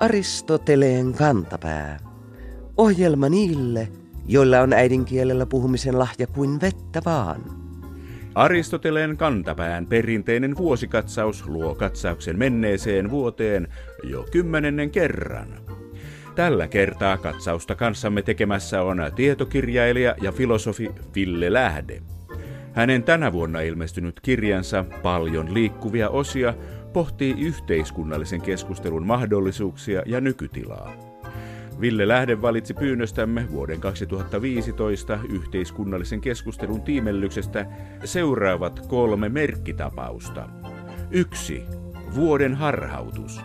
Aristoteleen kantapää. Ohjelma niille, joilla on äidinkielellä puhumisen lahja kuin vettä vaan. Aristoteleen kantapään perinteinen vuosikatsaus luo katsauksen menneeseen vuoteen jo kymmenennen kerran. Tällä kertaa katsausta kanssamme tekemässä on tietokirjailija ja filosofi Ville Lähde. Hänen tänä vuonna ilmestynyt kirjansa Paljon liikkuvia osia pohtii yhteiskunnallisen keskustelun mahdollisuuksia ja nykytilaa. Ville Lähde valitsi pyynnöstämme vuoden 2015 yhteiskunnallisen keskustelun tiimellyksestä seuraavat kolme merkkitapausta. Yksi. Vuoden harhautus.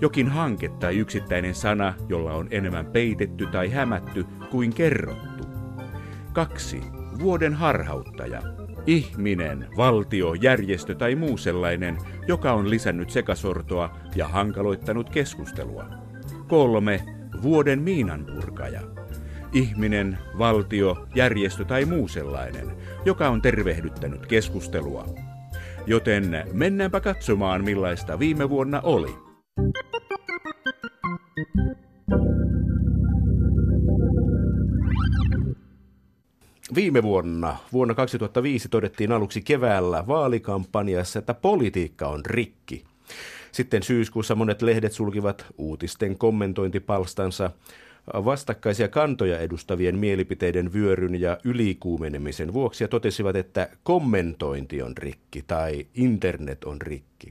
Jokin hanke tai yksittäinen sana, jolla on enemmän peitetty tai hämätty kuin kerrottu. Kaksi. Vuoden harhauttaja. Ihminen, valtio, järjestö tai muu sellainen, joka on lisännyt sekasortoa ja hankaloittanut keskustelua. Kolme. Vuoden miinanpurkaja. Ihminen, valtio, järjestö tai muu sellainen, joka on tervehdyttänyt keskustelua. Joten mennäänpä katsomaan millaista viime vuonna oli. Viime vuonna, vuonna 2005, todettiin aluksi keväällä vaalikampanjassa, että politiikka on rikki. Sitten syyskuussa monet lehdet sulkivat uutisten kommentointipalstansa vastakkaisia kantoja edustavien mielipiteiden vyöryn ja ylikuumenemisen vuoksi ja totesivat, että kommentointi on rikki tai internet on rikki.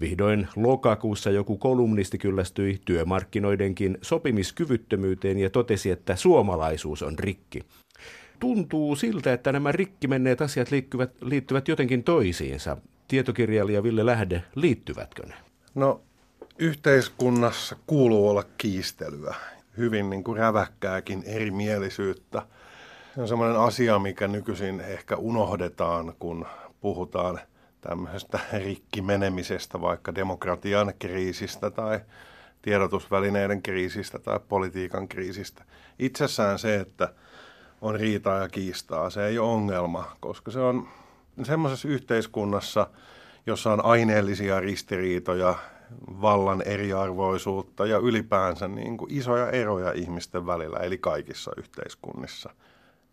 Vihdoin lokakuussa joku kolumnisti kyllästyi työmarkkinoidenkin sopimiskyvyttömyyteen ja totesi, että suomalaisuus on rikki. Tuntuu siltä, että nämä rikki menneet asiat liittyvät, liittyvät jotenkin toisiinsa. Tietokirjailija Ville Lähde, liittyvätkö ne? No, yhteiskunnassa kuuluu olla kiistelyä, hyvin niin kuin räväkkääkin erimielisyyttä. Se on sellainen asia, mikä nykyisin ehkä unohdetaan, kun puhutaan – tämmöisestä rikkimenemisestä, vaikka demokratian kriisistä tai tiedotusvälineiden kriisistä tai politiikan kriisistä. Itsessään se, että on riitaa ja kiistaa, se ei ole ongelma, koska se on semmoisessa yhteiskunnassa, jossa on aineellisia ristiriitoja, vallan eriarvoisuutta ja ylipäänsä niin kuin isoja eroja ihmisten välillä, eli kaikissa yhteiskunnissa.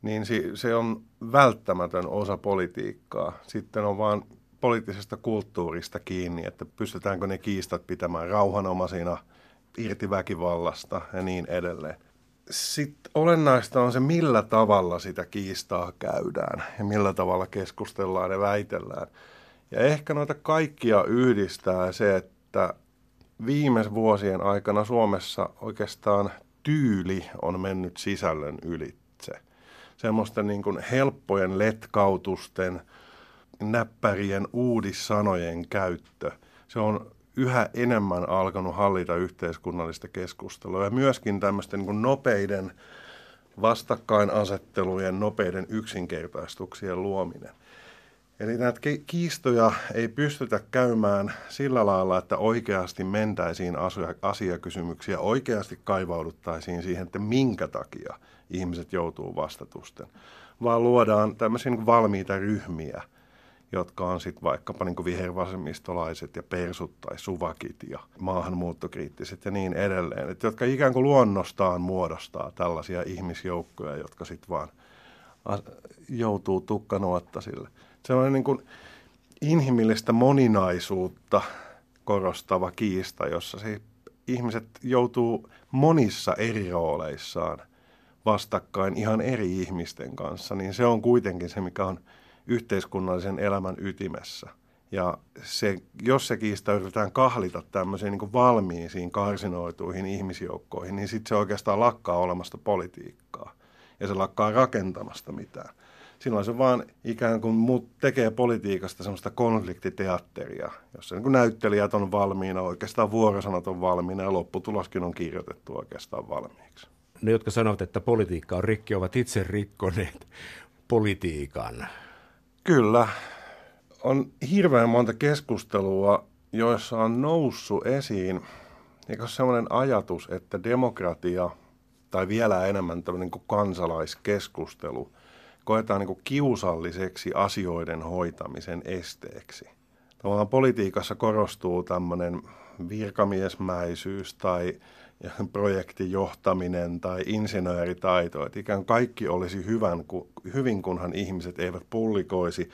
Niin se on välttämätön osa politiikkaa. Sitten on vaan poliittisesta kulttuurista kiinni, että pystytäänkö ne kiistat pitämään rauhanomaisina, irti väkivallasta ja niin edelleen. Sitten olennaista on se, millä tavalla sitä kiistaa käydään ja millä tavalla keskustellaan ja väitellään. Ja ehkä noita kaikkia yhdistää se, että viime vuosien aikana Suomessa oikeastaan tyyli on mennyt sisällön ylitse. Semmoista niin kuin helppojen letkautusten – näppärien uudissanojen käyttö, se on yhä enemmän alkanut hallita yhteiskunnallista keskustelua ja myöskin tämmöisten niin nopeiden vastakkainasettelujen, nopeiden yksinkertaistuksien luominen. Eli näitä kiistoja ei pystytä käymään sillä lailla, että oikeasti mentäisiin asiakysymyksiä, oikeasti kaivauduttaisiin siihen, että minkä takia ihmiset joutuu vastatusten, vaan luodaan tämmöisiä niin valmiita ryhmiä – jotka on sitten vaikkapa niin vihervasemmistolaiset ja persut tai suvakit ja maahanmuuttokriittiset ja niin edelleen, Et jotka ikään kuin luonnostaan muodostaa tällaisia ihmisjoukkoja, jotka sitten vaan joutuu tukkanuottasille. on niin kuin inhimillistä moninaisuutta korostava kiista, jossa se ihmiset joutuu monissa eri rooleissaan vastakkain ihan eri ihmisten kanssa, niin se on kuitenkin se, mikä on – yhteiskunnallisen elämän ytimessä. Ja se, jos se kiista yritetään kahlita tämmöisiin niin valmiisiin karsinoituihin ihmisjoukkoihin, niin sitten se oikeastaan lakkaa olemasta politiikkaa. Ja se lakkaa rakentamasta mitään. Silloin se vaan ikään kuin muut tekee politiikasta semmoista konfliktiteatteria, jossa niin näyttelijät on valmiina, oikeastaan vuorosanat on valmiina ja lopputuloskin on kirjoitettu oikeastaan valmiiksi. Ne, jotka sanovat, että politiikka on rikki, ovat itse rikkoneet politiikan. Kyllä. On hirveän monta keskustelua, joissa on noussut esiin niin sellainen ajatus, että demokratia tai vielä enemmän tämmöinen kuin kansalaiskeskustelu koetaan niin kuin kiusalliseksi asioiden hoitamisen esteeksi. Tavallaan politiikassa korostuu tämmöinen virkamiesmäisyys tai projektijohtaminen tai insinööritaito, että ikään kaikki olisi hyvän, hyvin, kunhan ihmiset eivät pullikoisi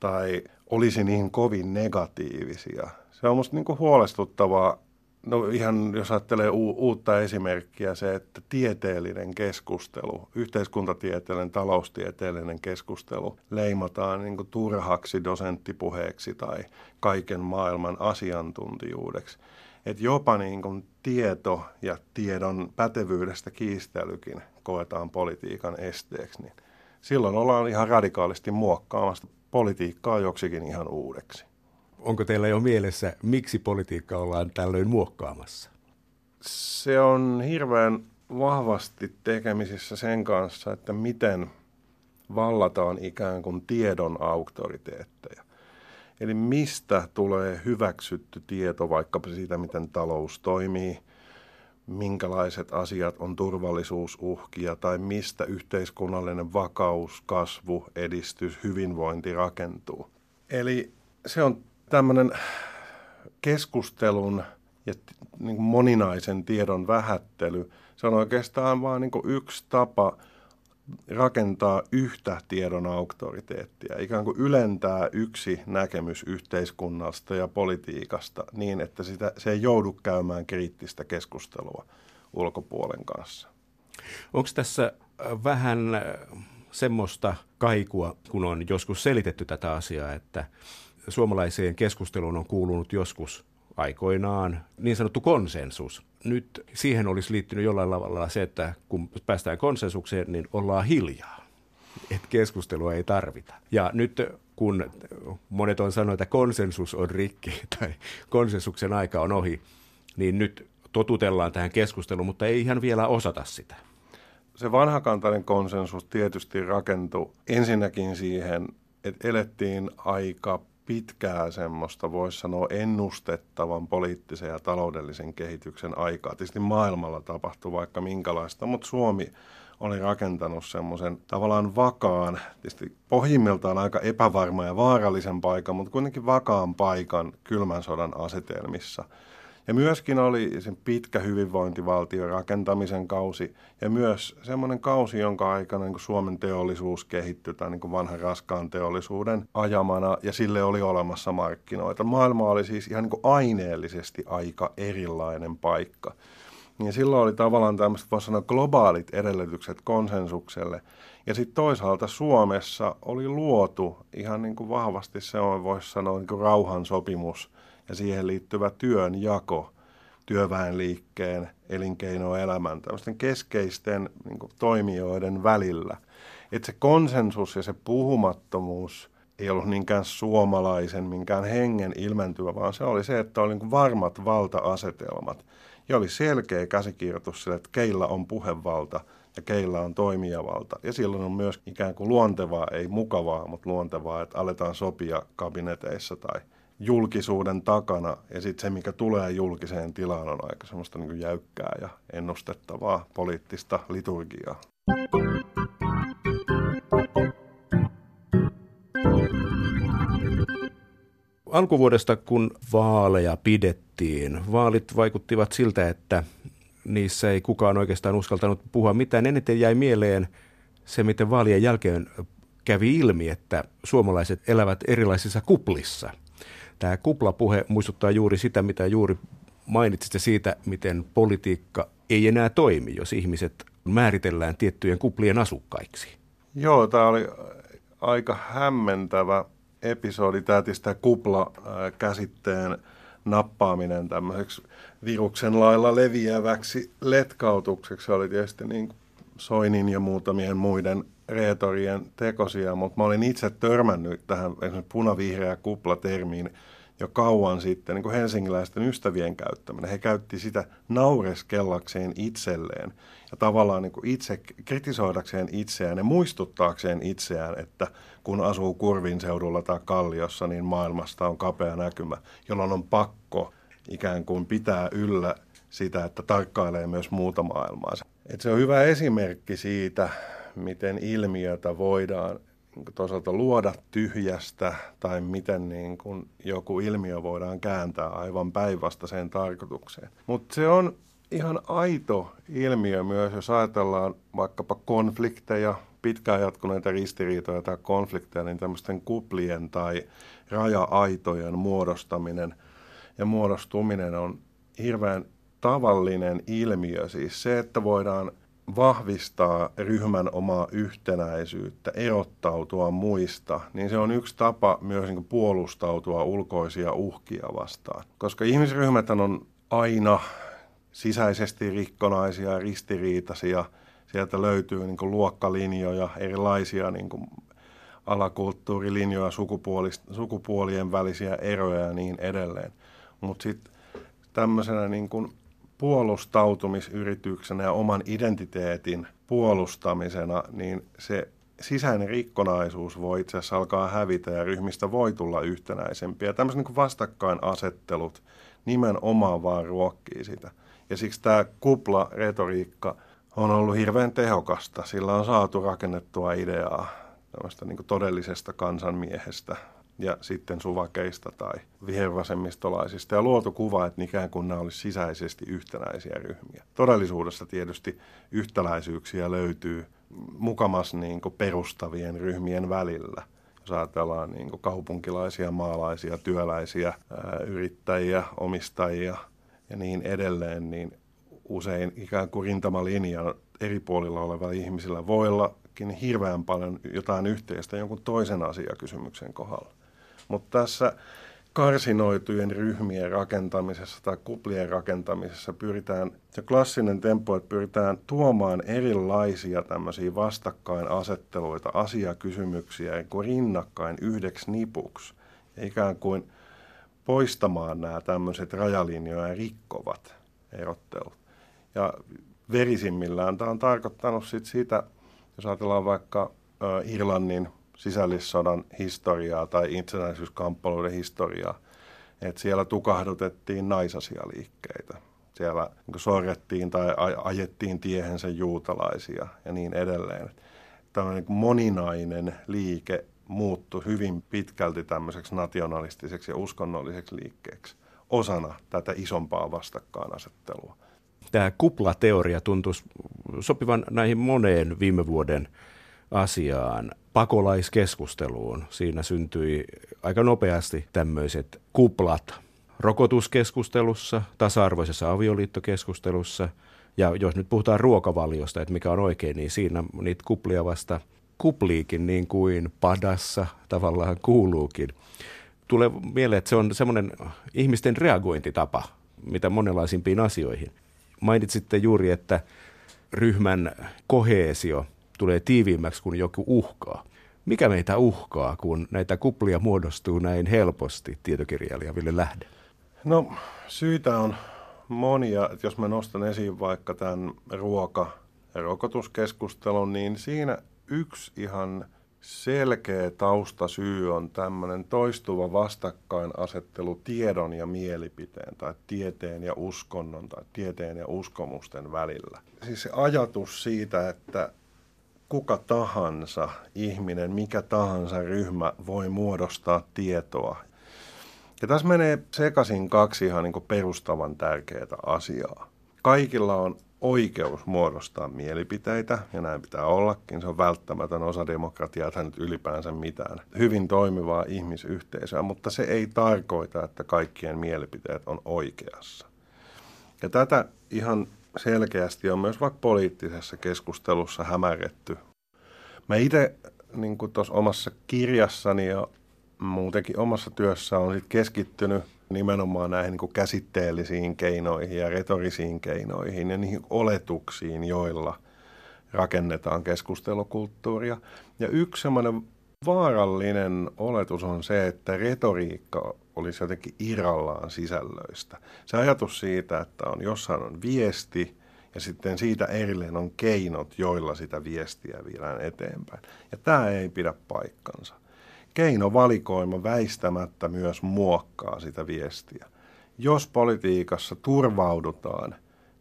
tai olisi niin kovin negatiivisia. Se on minusta niin huolestuttavaa No ihan jos ajattelee u- uutta esimerkkiä, se, että tieteellinen keskustelu, yhteiskuntatieteellinen, taloustieteellinen keskustelu leimataan niin turhaksi dosenttipuheeksi tai kaiken maailman asiantuntijuudeksi. Että jopa niin kuin tieto ja tiedon pätevyydestä kiistelykin koetaan politiikan esteeksi, niin silloin ollaan ihan radikaalisti muokkaamassa politiikkaa joksikin ihan uudeksi. Onko teillä jo mielessä, miksi politiikka ollaan tällöin muokkaamassa? Se on hirveän vahvasti tekemisissä sen kanssa, että miten vallataan ikään kuin tiedon auktoriteetteja. Eli mistä tulee hyväksytty tieto vaikkapa siitä, miten talous toimii, minkälaiset asiat on turvallisuusuhkia tai mistä yhteiskunnallinen vakaus, kasvu, edistys, hyvinvointi rakentuu. Eli se on tämmöinen keskustelun ja niin moninaisen tiedon vähättely, se on oikeastaan vain niin yksi tapa rakentaa yhtä tiedon auktoriteettia, ikään kuin ylentää yksi näkemys yhteiskunnasta ja politiikasta niin, että sitä, se ei joudu käymään kriittistä keskustelua ulkopuolen kanssa. Onko tässä vähän semmoista kaikua, kun on joskus selitetty tätä asiaa, että suomalaiseen keskusteluun on kuulunut joskus aikoinaan niin sanottu konsensus. Nyt siihen olisi liittynyt jollain tavalla se, että kun päästään konsensukseen, niin ollaan hiljaa. Että keskustelua ei tarvita. Ja nyt kun monet on sanonut, että konsensus on rikki tai konsensuksen aika on ohi, niin nyt totutellaan tähän keskusteluun, mutta ei ihan vielä osata sitä. Se vanhakantainen konsensus tietysti rakentui ensinnäkin siihen, että elettiin aika pitkää semmoista, voisi sanoa, ennustettavan poliittisen ja taloudellisen kehityksen aikaa. Tietysti maailmalla tapahtuu vaikka minkälaista, mutta Suomi oli rakentanut semmoisen tavallaan vakaan, tietysti pohjimmiltaan aika epävarma ja vaarallisen paikan, mutta kuitenkin vakaan paikan kylmän sodan asetelmissa – ja myöskin oli sen pitkä hyvinvointivaltion rakentamisen kausi ja myös semmoinen kausi, jonka aikana niin Suomen teollisuus kehittyi tai niin vanhan raskaan teollisuuden ajamana ja sille oli olemassa markkinoita. Maailma oli siis ihan niin aineellisesti aika erilainen paikka. Ja silloin oli tavallaan tämmöiset, voisi sanoa, globaalit edellytykset konsensukselle. Ja sitten toisaalta Suomessa oli luotu ihan niin kuin vahvasti se on, voisi sanoa, niin kuin rauhansopimus – ja siihen liittyvä työnjako työväenliikkeen, elinkeinoelämän, tämmöisten keskeisten niin kuin, toimijoiden välillä. Että se konsensus ja se puhumattomuus ei ollut niinkään suomalaisen, minkään hengen ilmentyvä, vaan se oli se, että oli niin varmat valta-asetelmat. Ja oli selkeä käsikirjoitus sille, että keillä on puhevalta ja keillä on toimijavalta. Ja silloin on myös ikään kuin luontevaa, ei mukavaa, mutta luontevaa, että aletaan sopia kabineteissa tai – julkisuuden takana ja sitten se, mikä tulee julkiseen tilaan, on aika semmoista niin jäykkää ja ennustettavaa poliittista liturgiaa. Alkuvuodesta, kun vaaleja pidettiin, vaalit vaikuttivat siltä, että niissä ei kukaan oikeastaan uskaltanut puhua mitään. Eniten jäi mieleen se, miten vaalien jälkeen kävi ilmi, että suomalaiset elävät erilaisissa kuplissa – Tämä kuplapuhe muistuttaa juuri sitä, mitä juuri mainitsitte siitä, miten politiikka ei enää toimi, jos ihmiset määritellään tiettyjen kuplien asukkaiksi. Joo, tämä oli aika hämmentävä episodi, tämä kupla-käsitteen nappaaminen tämmöiseksi viruksen lailla leviäväksi letkautukseksi oli tietysti niin Soinin ja muutamien muiden reetorien tekosia, mutta mä olin itse törmännyt tähän punavihreä kuplatermiin jo kauan sitten, niin kuin helsingiläisten ystävien käyttäminen. He käytti sitä naureskellakseen itselleen ja tavallaan niin kuin itse kritisoidakseen itseään ja muistuttaakseen itseään, että kun asuu Kurvin seudulla tai Kalliossa, niin maailmasta on kapea näkymä, jolloin on pakko ikään kuin pitää yllä sitä, että tarkkailee myös muuta maailmaa. Et se on hyvä esimerkki siitä, miten ilmiötä voidaan toisaalta luoda tyhjästä tai miten niin kuin joku ilmiö voidaan kääntää aivan päinvastaiseen tarkoitukseen. Mutta se on ihan aito ilmiö myös, jos ajatellaan vaikkapa konflikteja, pitkään jatkuneita ristiriitoja tai konflikteja, niin tämmöisten kuplien tai raja-aitojen muodostaminen ja muodostuminen on hirveän tavallinen ilmiö. Siis se, että voidaan vahvistaa ryhmän omaa yhtenäisyyttä, erottautua muista, niin se on yksi tapa myös niin puolustautua ulkoisia uhkia vastaan. Koska ihmisryhmät on aina sisäisesti rikkonaisia, ristiriitaisia. Sieltä löytyy niin luokkalinjoja, erilaisia niin alakulttuurilinjoja, sukupuolien välisiä eroja ja niin edelleen. Mutta sitten tämmöisenä niin kuin puolustautumisyrityksenä ja oman identiteetin puolustamisena, niin se sisäinen rikkonaisuus voi itse asiassa alkaa hävitä ja ryhmistä voi tulla yhtenäisempiä. Tämmöiset niin vastakkainasettelut nimenomaan vaan ruokkii sitä. Ja siksi tämä kupla-retoriikka on ollut hirveän tehokasta. Sillä on saatu rakennettua ideaa tämmöistä niin todellisesta kansanmiehestä ja sitten suvakeista tai vihervasemmistolaisista ja luotu kuva, että ikään kuin nämä olisi sisäisesti yhtenäisiä ryhmiä. Todellisuudessa tietysti yhtäläisyyksiä löytyy mukamas niin perustavien ryhmien välillä. Jos ajatellaan niin kaupunkilaisia, maalaisia, työläisiä, ää, yrittäjiä, omistajia ja niin edelleen, niin usein ikään kuin rintamalinjan eri puolilla olevilla ihmisillä voi ollakin hirveän paljon jotain yhteistä jonkun toisen asiakysymyksen kohdalla. Mutta tässä karsinoitujen ryhmien rakentamisessa tai kuplien rakentamisessa pyritään, se klassinen tempo, että pyritään tuomaan erilaisia tämmöisiä vastakkainasetteluita, asiakysymyksiä kuin rinnakkain yhdeksi nipuksi. Ja ikään kuin poistamaan nämä tämmöiset rajalinjoja rikkovat erottelut. Ja verisimmillään tämä on tarkoittanut sit sitä, jos ajatellaan vaikka Irlannin sisällissodan historiaa tai itsenäisyyskamppailuiden historiaa. Että siellä tukahdutettiin naisasialiikkeitä. Siellä niin sorrettiin tai ajettiin tiehensä juutalaisia ja niin edelleen. Tällainen niin moninainen liike muuttui hyvin pitkälti tämmöiseksi nationalistiseksi ja uskonnolliseksi liikkeeksi osana tätä isompaa vastakkainasettelua. Tämä kuplateoria tuntuisi sopivan näihin moneen viime vuoden asiaan pakolaiskeskusteluun. Siinä syntyi aika nopeasti tämmöiset kuplat rokotuskeskustelussa, tasa-arvoisessa avioliittokeskustelussa. Ja jos nyt puhutaan ruokavaliosta, että mikä on oikein, niin siinä niitä kuplia vasta kupliikin niin kuin padassa tavallaan kuuluukin. Tulee mieleen, että se on semmoinen ihmisten reagointitapa, mitä monenlaisimpiin asioihin. Mainitsitte juuri, että ryhmän koheesio – tulee tiiviimmäksi kuin joku uhkaa. Mikä meitä uhkaa, kun näitä kuplia muodostuu näin helposti, tietokirjailija Ville Lähde? No syitä on monia. Jos mä nostan esiin vaikka tämän ruoka- ja rokotuskeskustelun, niin siinä yksi ihan selkeä taustasyy on tämmöinen toistuva vastakkainasettelu tiedon ja mielipiteen tai tieteen ja uskonnon tai tieteen ja uskomusten välillä. Siis se ajatus siitä, että kuka tahansa ihminen, mikä tahansa ryhmä voi muodostaa tietoa. Ja tässä menee sekaisin kaksi ihan niin perustavan tärkeää asiaa. Kaikilla on oikeus muodostaa mielipiteitä, ja näin pitää ollakin. Se on välttämätön osa demokratiaa, tai nyt ylipäänsä mitään. Hyvin toimivaa ihmisyhteisöä, mutta se ei tarkoita, että kaikkien mielipiteet on oikeassa. Ja tätä ihan selkeästi on myös vaikka poliittisessa keskustelussa hämärretty. Mä itse niin tuossa omassa kirjassani ja muutenkin omassa työssä on sit keskittynyt nimenomaan näihin niin käsitteellisiin keinoihin ja retorisiin keinoihin ja niihin oletuksiin, joilla rakennetaan keskustelukulttuuria. Ja yksi semmoinen vaarallinen oletus on se, että retoriikka olisi jotenkin irrallaan sisällöistä. Se ajatus siitä, että on jossain on viesti ja sitten siitä erilleen on keinot, joilla sitä viestiä viedään eteenpäin. Ja tämä ei pidä paikkansa. Keinovalikoima väistämättä myös muokkaa sitä viestiä. Jos politiikassa turvaudutaan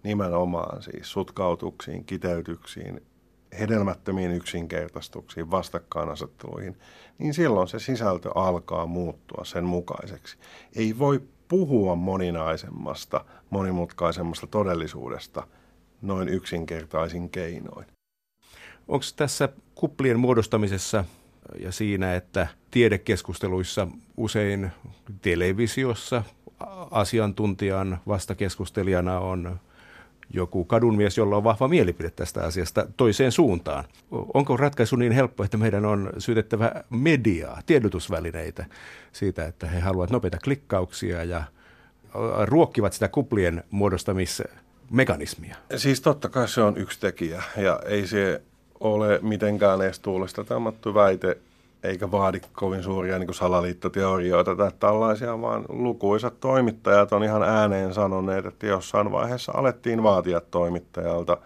nimenomaan siis sutkautuksiin, kiteytyksiin, hedelmättömiin yksinkertaistuksiin, vastakkainasetteluihin, niin silloin se sisältö alkaa muuttua sen mukaiseksi. Ei voi puhua moninaisemmasta, monimutkaisemmasta todellisuudesta noin yksinkertaisin keinoin. Onko tässä kuplien muodostamisessa ja siinä, että tiedekeskusteluissa usein televisiossa asiantuntijan vastakeskustelijana on joku kadunmies, jolla on vahva mielipide tästä asiasta toiseen suuntaan. Onko ratkaisu niin helppo, että meidän on syytettävä mediaa, tiedotusvälineitä siitä, että he haluavat nopeita klikkauksia ja ruokkivat sitä kuplien muodostamismekanismia? Siis totta kai se on yksi tekijä ja ei se ole mitenkään edes tuulesta tammattu väite, eikä vaadi kovin suuria niin salaliittoteorioita tai tällaisia, vaan lukuisat toimittajat on ihan ääneen sanoneet, että jossain vaiheessa alettiin vaatia toimittajalta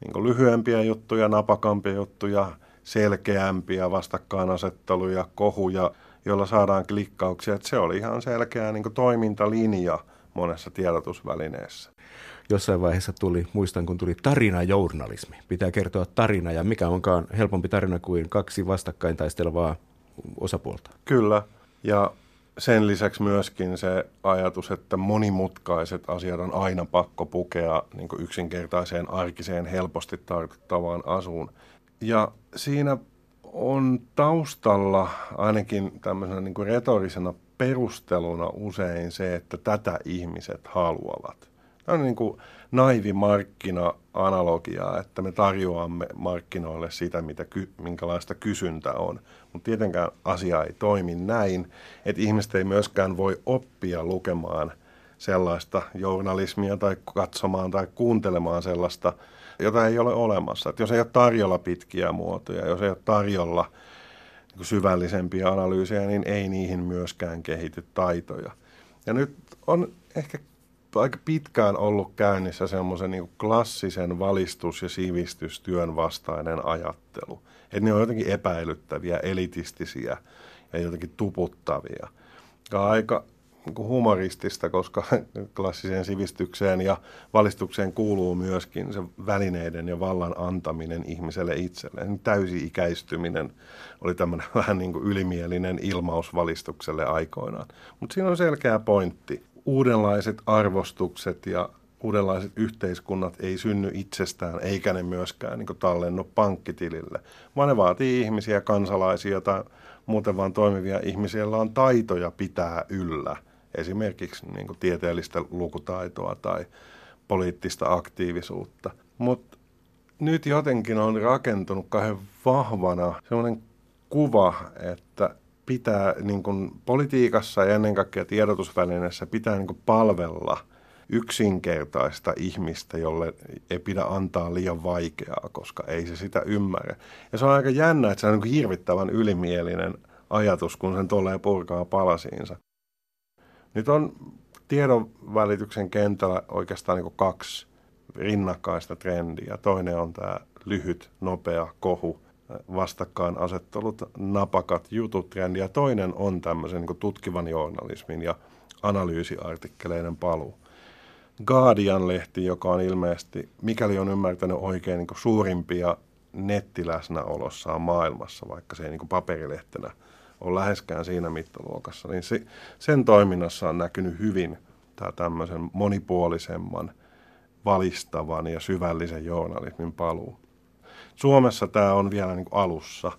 niin lyhyempiä juttuja, napakampia juttuja, selkeämpiä vastakkainasetteluja, kohuja, joilla saadaan klikkauksia. Että se oli ihan selkeä niin toimintalinja monessa tiedotusvälineessä jossain vaiheessa tuli, muistan kun tuli tarinajournalismi. Pitää kertoa tarina ja mikä onkaan helpompi tarina kuin kaksi vastakkain taistelevaa osapuolta. Kyllä ja sen lisäksi myöskin se ajatus, että monimutkaiset asiat on aina pakko pukea niin yksinkertaiseen, arkiseen, helposti tartuttavaan asuun. Ja siinä on taustalla ainakin tämmöisenä niin retorisena perusteluna usein se, että tätä ihmiset haluavat. On niin kuin naivi markkina-analogia, että me tarjoamme markkinoille sitä, mitä, minkälaista kysyntä on. Mutta tietenkään asia ei toimi näin, että ihmiset ei myöskään voi oppia lukemaan sellaista journalismia tai katsomaan tai kuuntelemaan sellaista, jota ei ole olemassa. Et jos ei ole tarjolla pitkiä muotoja, jos ei ole tarjolla niin syvällisempiä analyysejä, niin ei niihin myöskään kehity taitoja. Ja nyt on ehkä aika pitkään ollut käynnissä semmoisen niin klassisen valistus- ja sivistystyön vastainen ajattelu. Että ne on jotenkin epäilyttäviä, elitistisiä ja jotenkin tuputtavia. Ja aika niin humoristista, koska klassiseen sivistykseen ja valistukseen kuuluu myöskin se välineiden ja vallan antaminen ihmiselle itselleen. Täysi-ikäistyminen oli tämmöinen vähän niin kuin ylimielinen ilmaus valistukselle aikoinaan. Mutta siinä on selkeä pointti uudenlaiset arvostukset ja uudenlaiset yhteiskunnat ei synny itsestään, eikä ne myöskään niin tallennu pankkitilille, vaan ne vaatii ihmisiä, kansalaisia tai muuten vaan toimivia ihmisiä, joilla on taitoja pitää yllä. Esimerkiksi niin tieteellistä lukutaitoa tai poliittista aktiivisuutta. Mutta nyt jotenkin on rakentunut kahden vahvana sellainen kuva, että pitää niin kuin politiikassa ja ennen kaikkea tiedotusvälineessä pitää niin kuin palvella yksinkertaista ihmistä, jolle ei pidä antaa liian vaikeaa, koska ei se sitä ymmärrä. Ja se on aika jännä, että se on niin kuin hirvittävän ylimielinen ajatus, kun sen tulee purkaa palasiinsa. Nyt on tiedonvälityksen kentällä oikeastaan niin kaksi rinnakkaista trendiä. Toinen on tämä lyhyt, nopea kohu, vastakkainasettelut, napakat jutut ja toinen on tämmöisen niin tutkivan journalismin ja analyysiartikkeleiden paluu. Guardian-lehti, joka on ilmeisesti, mikäli on ymmärtänyt oikein, niin suurimpia nettiläsnäolossaan maailmassa, vaikka se ei niin paperilehtenä ole läheskään siinä mittaluokassa, niin se, sen toiminnassa on näkynyt hyvin tämä tämmöisen monipuolisemman, valistavan ja syvällisen journalismin paluu. Suomessa tämä on vielä niin kuin alussa.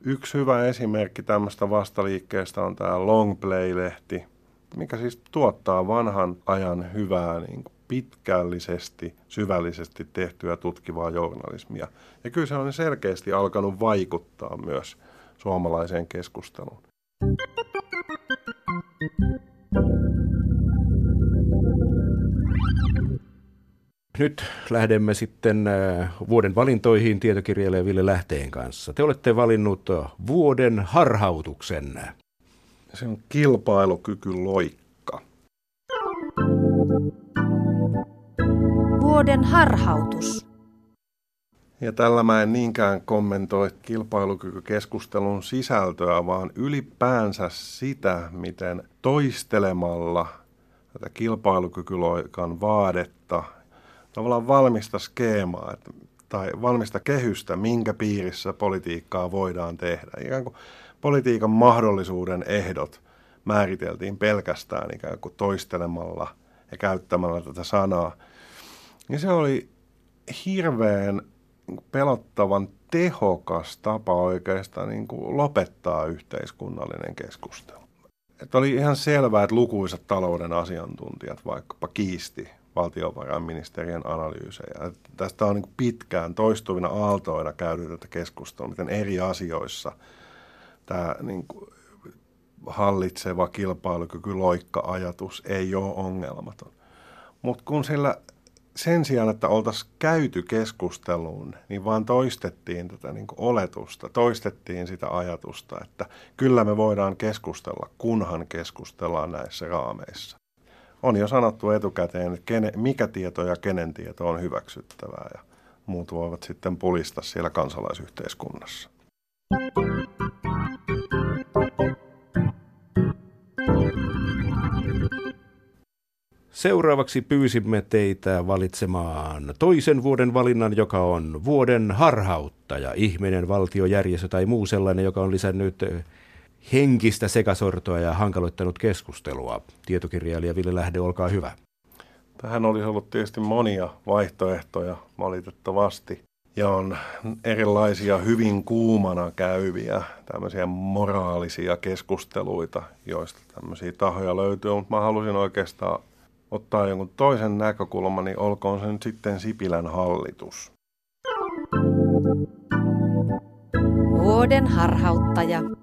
Yksi hyvä esimerkki tämmöistä vastaliikkeestä on tämä Longplay-lehti, mikä siis tuottaa vanhan ajan hyvää niin kuin pitkällisesti, syvällisesti tehtyä tutkivaa journalismia. Ja kyllä se on selkeästi alkanut vaikuttaa myös suomalaiseen keskusteluun. Nyt lähdemme sitten äh, vuoden valintoihin tietokirjailija Ville Lähteen kanssa. Te olette valinnut vuoden harhautuksen. Se on kilpailukykyloikka. Vuoden harhautus. Ja tällä mä en niinkään kommentoi kilpailukykykeskustelun sisältöä, vaan ylipäänsä sitä, miten toistelemalla tätä kilpailukykyloikan vaadetta tavallaan valmista skeemaa, että tai valmista kehystä, minkä piirissä politiikkaa voidaan tehdä. Ikään kuin politiikan mahdollisuuden ehdot määriteltiin pelkästään ikään kuin toistelemalla ja käyttämällä tätä sanaa. Ja se oli hirveän pelottavan tehokas tapa oikeastaan niin kuin lopettaa yhteiskunnallinen keskustelu. Että oli ihan selvää, että lukuisat talouden asiantuntijat vaikkapa kiisti valtiovarainministeriön analyysejä. Tästä on niin pitkään toistuvina aaltoina käyty tätä keskustelua, miten eri asioissa tämä niin hallitseva kilpailukyky, loikka-ajatus ei ole ongelmaton. Mutta kun sillä sen sijaan, että oltaisiin käyty keskusteluun, niin vaan toistettiin tätä niin oletusta, toistettiin sitä ajatusta, että kyllä me voidaan keskustella, kunhan keskustellaan näissä raameissa. On jo sanottu etukäteen, että kene, mikä tieto ja kenen tieto on hyväksyttävää ja muut voivat sitten pulista siellä kansalaisyhteiskunnassa. Seuraavaksi pyysimme teitä valitsemaan toisen vuoden valinnan, joka on vuoden harhauttaja, ihminen, valtio, järjestö tai muu sellainen, joka on lisännyt henkistä sekasortoa ja hankaloittanut keskustelua. Tietokirjailija Ville Lähde, olkaa hyvä. Tähän olisi ollut tietysti monia vaihtoehtoja valitettavasti. Ja on erilaisia hyvin kuumana käyviä tämmöisiä moraalisia keskusteluita, joista tämmöisiä tahoja löytyy, mutta mä halusin oikeastaan ottaa jonkun toisen näkökulman, niin olkoon se nyt sitten Sipilän hallitus. Vuoden harhauttaja.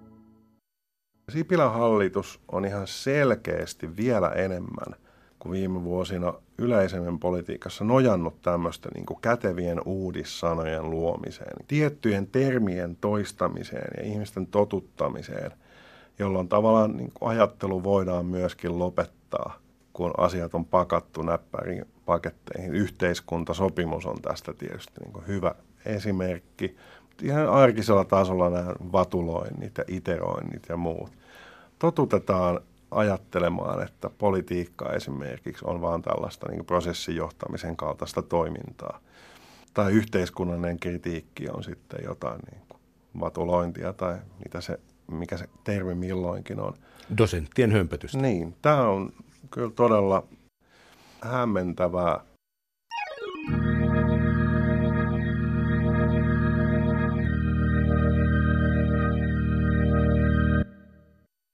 Sipilän hallitus on ihan selkeästi vielä enemmän kuin viime vuosina yleisemmin politiikassa nojannut tämmöistä niin kätevien uudissanojen luomiseen, tiettyjen termien toistamiseen ja ihmisten totuttamiseen, jolloin tavallaan niin kuin ajattelu voidaan myöskin lopettaa – kun asiat on pakattu näppäriin paketteihin. Yhteiskuntasopimus on tästä tietysti niin kuin hyvä esimerkki. Ihan arkisella tasolla nämä vatuloinnit ja iteroinnit ja muut. Totutetaan ajattelemaan, että politiikka esimerkiksi on vaan tällaista niin prosessijohtamisen kaltaista toimintaa. Tai yhteiskunnallinen kritiikki on sitten jotain niin kuin vatulointia tai mitä se, mikä se termi milloinkin on. Dosenttien hömpötystä. Niin, tämä on kyllä todella hämmentävää.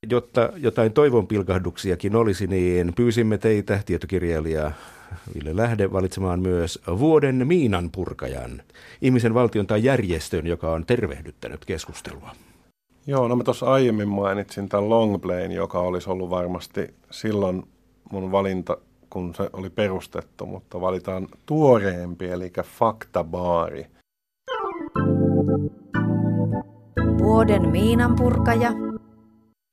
Jotta jotain toivon pilkahduksiakin olisi, niin pyysimme teitä, tietokirjailija Ville Lähde, valitsemaan myös vuoden miinan purkajan, ihmisen valtion tai järjestön, joka on tervehdyttänyt keskustelua. Joo, no mä tuossa aiemmin mainitsin tämän Longplayn, joka olisi ollut varmasti silloin mun valinta, kun se oli perustettu, mutta valitaan tuoreempi, eli faktabaari. Vuoden miinanpurkaja.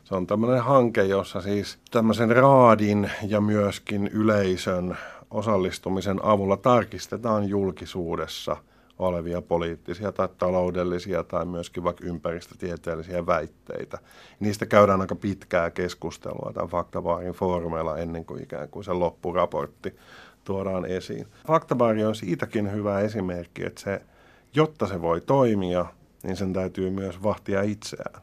Se on tämmöinen hanke, jossa siis tämmöisen raadin ja myöskin yleisön osallistumisen avulla tarkistetaan julkisuudessa – olevia poliittisia tai taloudellisia tai myöskin vaikka ympäristötieteellisiä väitteitä. Niistä käydään aika pitkää keskustelua tämän Faktabaarin foorumeilla ennen kuin ikään kuin se loppuraportti tuodaan esiin. Faktabaari on siitäkin hyvä esimerkki, että se, jotta se voi toimia, niin sen täytyy myös vahtia itseään.